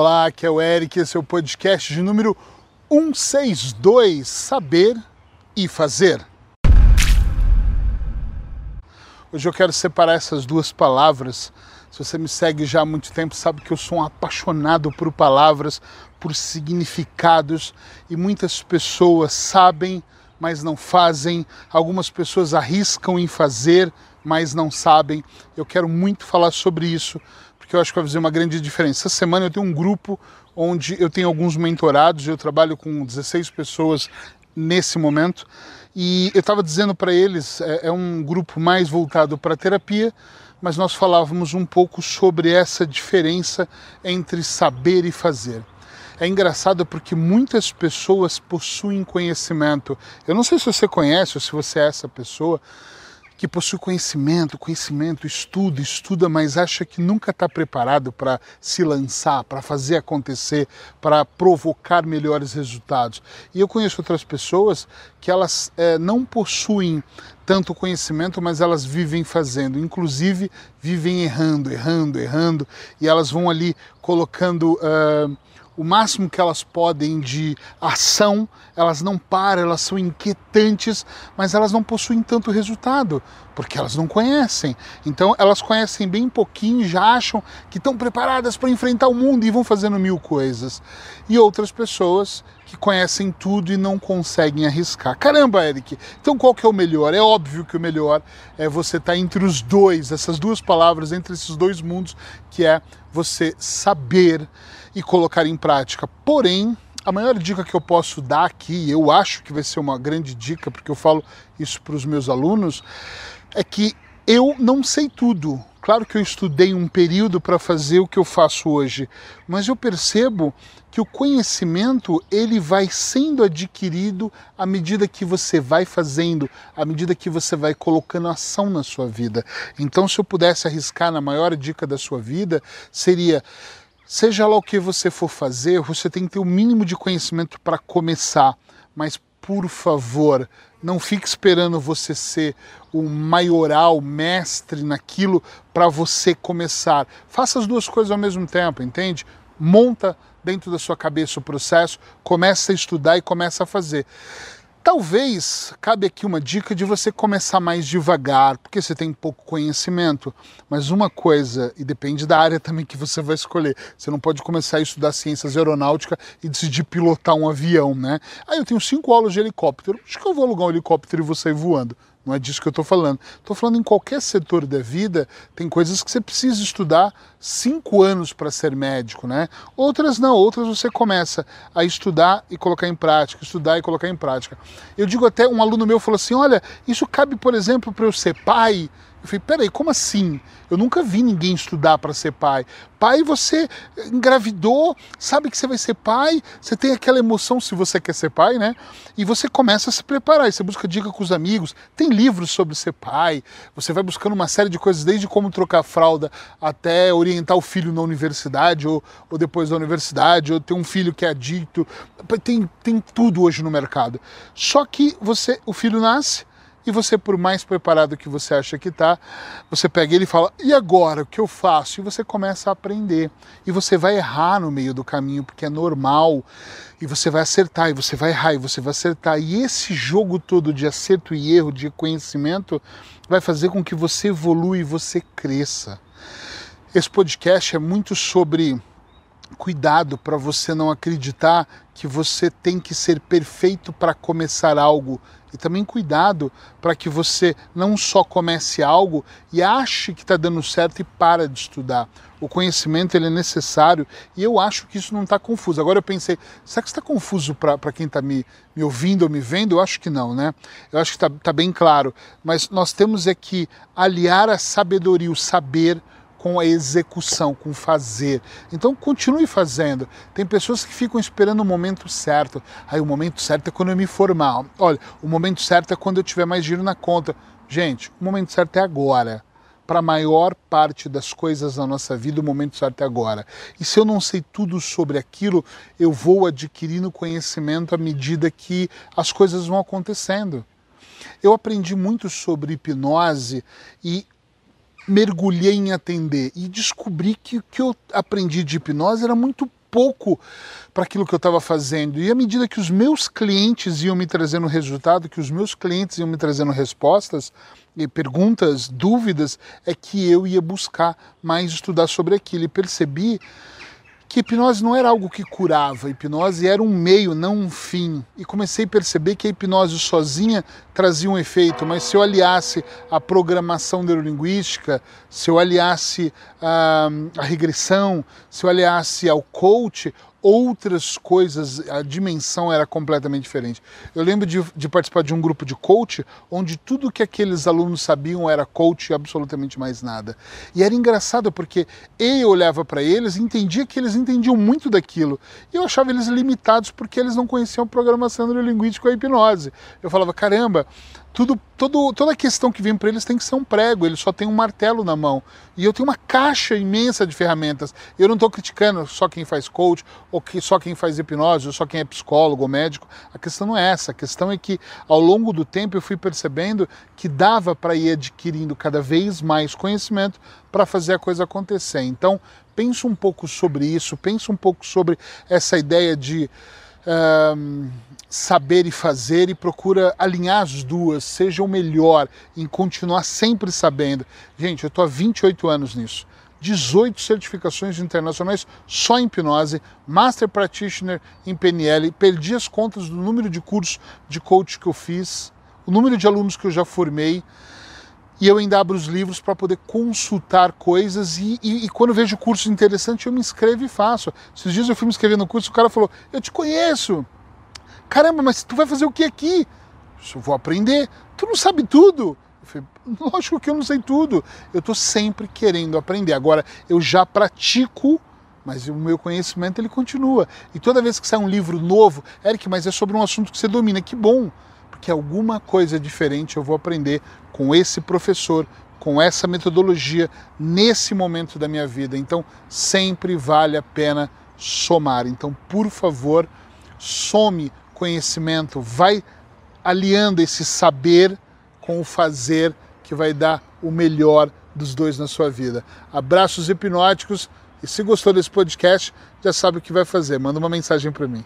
Olá, aqui é o Eric, esse é o podcast de número 162, Saber e Fazer. Hoje eu quero separar essas duas palavras. Se você me segue já há muito tempo, sabe que eu sou um apaixonado por palavras, por significados, e muitas pessoas sabem, mas não fazem. Algumas pessoas arriscam em fazer, mas não sabem. Eu quero muito falar sobre isso, porque eu acho que vai fazer uma grande diferença. Essa semana eu tenho um grupo onde eu tenho alguns mentorados, eu trabalho com 16 pessoas nesse momento, e eu estava dizendo para eles, é, é um grupo mais voltado para terapia, mas nós falávamos um pouco sobre essa diferença entre saber e fazer. É engraçado porque muitas pessoas possuem conhecimento. Eu não sei se você conhece ou se você é essa pessoa, que possui conhecimento, conhecimento, estuda, estuda, mas acha que nunca está preparado para se lançar, para fazer acontecer, para provocar melhores resultados. E eu conheço outras pessoas que elas é, não possuem tanto conhecimento, mas elas vivem fazendo, inclusive vivem errando, errando, errando, e elas vão ali colocando. Uh, o máximo que elas podem de ação, elas não param, elas são inquietantes, mas elas não possuem tanto resultado, porque elas não conhecem. Então elas conhecem bem pouquinho, já acham que estão preparadas para enfrentar o mundo e vão fazendo mil coisas. E outras pessoas que conhecem tudo e não conseguem arriscar. Caramba, Eric, então qual que é o melhor? É óbvio que o melhor é você estar tá entre os dois, essas duas palavras, entre esses dois mundos, que é você saber e colocar em prática. Porém, a maior dica que eu posso dar aqui, eu acho que vai ser uma grande dica, porque eu falo isso para os meus alunos, é que eu não sei tudo. Claro que eu estudei um período para fazer o que eu faço hoje, mas eu percebo que o conhecimento ele vai sendo adquirido à medida que você vai fazendo, à medida que você vai colocando ação na sua vida. Então, se eu pudesse arriscar na maior dica da sua vida, seria Seja lá o que você for fazer, você tem que ter o mínimo de conhecimento para começar, mas por favor, não fique esperando você ser o maioral, mestre naquilo para você começar. Faça as duas coisas ao mesmo tempo, entende? Monta dentro da sua cabeça o processo, começa a estudar e começa a fazer. Talvez cabe aqui uma dica de você começar mais devagar, porque você tem pouco conhecimento. Mas uma coisa, e depende da área também que você vai escolher, você não pode começar a estudar ciências aeronáuticas e decidir pilotar um avião, né? Ah, eu tenho cinco aulas de helicóptero, acho que eu vou alugar um helicóptero e vou sair voando. Não é disso que eu estou falando. Estou falando em qualquer setor da vida, tem coisas que você precisa estudar cinco anos para ser médico, né? Outras não, outras você começa a estudar e colocar em prática, estudar e colocar em prática. Eu digo até, um aluno meu falou assim: olha, isso cabe, por exemplo, para eu ser pai eu falei, peraí, como assim? Eu nunca vi ninguém estudar para ser pai. Pai, você engravidou, sabe que você vai ser pai, você tem aquela emoção se você quer ser pai, né? E você começa a se preparar, você busca dica com os amigos, tem livros sobre ser pai, você vai buscando uma série de coisas, desde como trocar fralda até orientar o filho na universidade ou, ou depois da universidade, ou ter um filho que é adicto. Tem, tem tudo hoje no mercado. Só que você, o filho nasce, e você, por mais preparado que você acha que está, você pega ele e fala: e agora? O que eu faço? E você começa a aprender. E você vai errar no meio do caminho, porque é normal. E você vai acertar, e você vai errar, e você vai acertar. E esse jogo todo de acerto e erro, de conhecimento, vai fazer com que você evolua e você cresça. Esse podcast é muito sobre cuidado para você não acreditar que você tem que ser perfeito para começar algo e também cuidado para que você não só comece algo e ache que está dando certo e para de estudar. O conhecimento ele é necessário e eu acho que isso não está confuso. Agora eu pensei, será que está confuso para quem está me, me ouvindo ou me vendo? Eu acho que não, né? Eu acho que está tá bem claro. Mas nós temos é que aliar a sabedoria, o saber, com a execução, com fazer. Então continue fazendo. Tem pessoas que ficam esperando o momento certo. Aí o momento certo é quando eu me formar. Olha, o momento certo é quando eu tiver mais dinheiro na conta. Gente, o momento certo é agora. Para a maior parte das coisas na nossa vida, o momento certo é agora. E se eu não sei tudo sobre aquilo, eu vou adquirindo conhecimento à medida que as coisas vão acontecendo. Eu aprendi muito sobre hipnose e mergulhei em atender e descobri que o que eu aprendi de hipnose era muito pouco para aquilo que eu estava fazendo. E à medida que os meus clientes iam me trazendo resultado, que os meus clientes iam me trazendo respostas e perguntas, dúvidas, é que eu ia buscar mais estudar sobre aquilo e percebi que hipnose não era algo que curava, hipnose era um meio, não um fim. E comecei a perceber que a hipnose sozinha trazia um efeito, mas se eu aliasse a programação neurolinguística, se eu aliasse a, a regressão, se eu aliasse ao coach, outras coisas, a dimensão era completamente diferente. Eu lembro de, de, participar de um grupo de coach, onde tudo que aqueles alunos sabiam era coach e absolutamente mais nada. E era engraçado porque eu olhava para eles e entendia que eles entendiam muito daquilo. E eu achava eles limitados porque eles não conheciam programação neurolinguística ou hipnose. Eu falava, caramba, tudo, todo, toda questão que vem para eles tem que ser um prego, eles só têm um martelo na mão. E eu tenho uma caixa imensa de ferramentas. Eu não estou criticando só quem faz coach, ou que, só quem faz hipnose, ou só quem é psicólogo ou médico. A questão não é essa. A questão é que ao longo do tempo eu fui percebendo que dava para ir adquirindo cada vez mais conhecimento para fazer a coisa acontecer. Então, pensa um pouco sobre isso, pensa um pouco sobre essa ideia de. Um, saber e fazer e procura alinhar as duas, seja o melhor em continuar sempre sabendo. Gente, eu estou há 28 anos nisso. 18 certificações internacionais só em hipnose, Master Practitioner em PNL, perdi as contas do número de cursos de coach que eu fiz, o número de alunos que eu já formei, e eu ainda abro os livros para poder consultar coisas e, e, e, quando vejo cursos interessantes eu me inscrevo e faço. Esses dias eu fui me inscrever no curso, o cara falou, eu te conheço, Caramba, mas tu vai fazer o que aqui? Eu vou aprender. Tu não sabe tudo. Eu falei, lógico que eu não sei tudo. Eu estou sempre querendo aprender. Agora, eu já pratico, mas o meu conhecimento ele continua. E toda vez que sai um livro novo, Eric, mas é sobre um assunto que você domina. Que bom, porque alguma coisa diferente eu vou aprender com esse professor, com essa metodologia, nesse momento da minha vida. Então, sempre vale a pena somar. Então, por favor, some conhecimento, vai aliando esse saber com o fazer que vai dar o melhor dos dois na sua vida. Abraços hipnóticos e se gostou desse podcast, já sabe o que vai fazer. Manda uma mensagem para mim.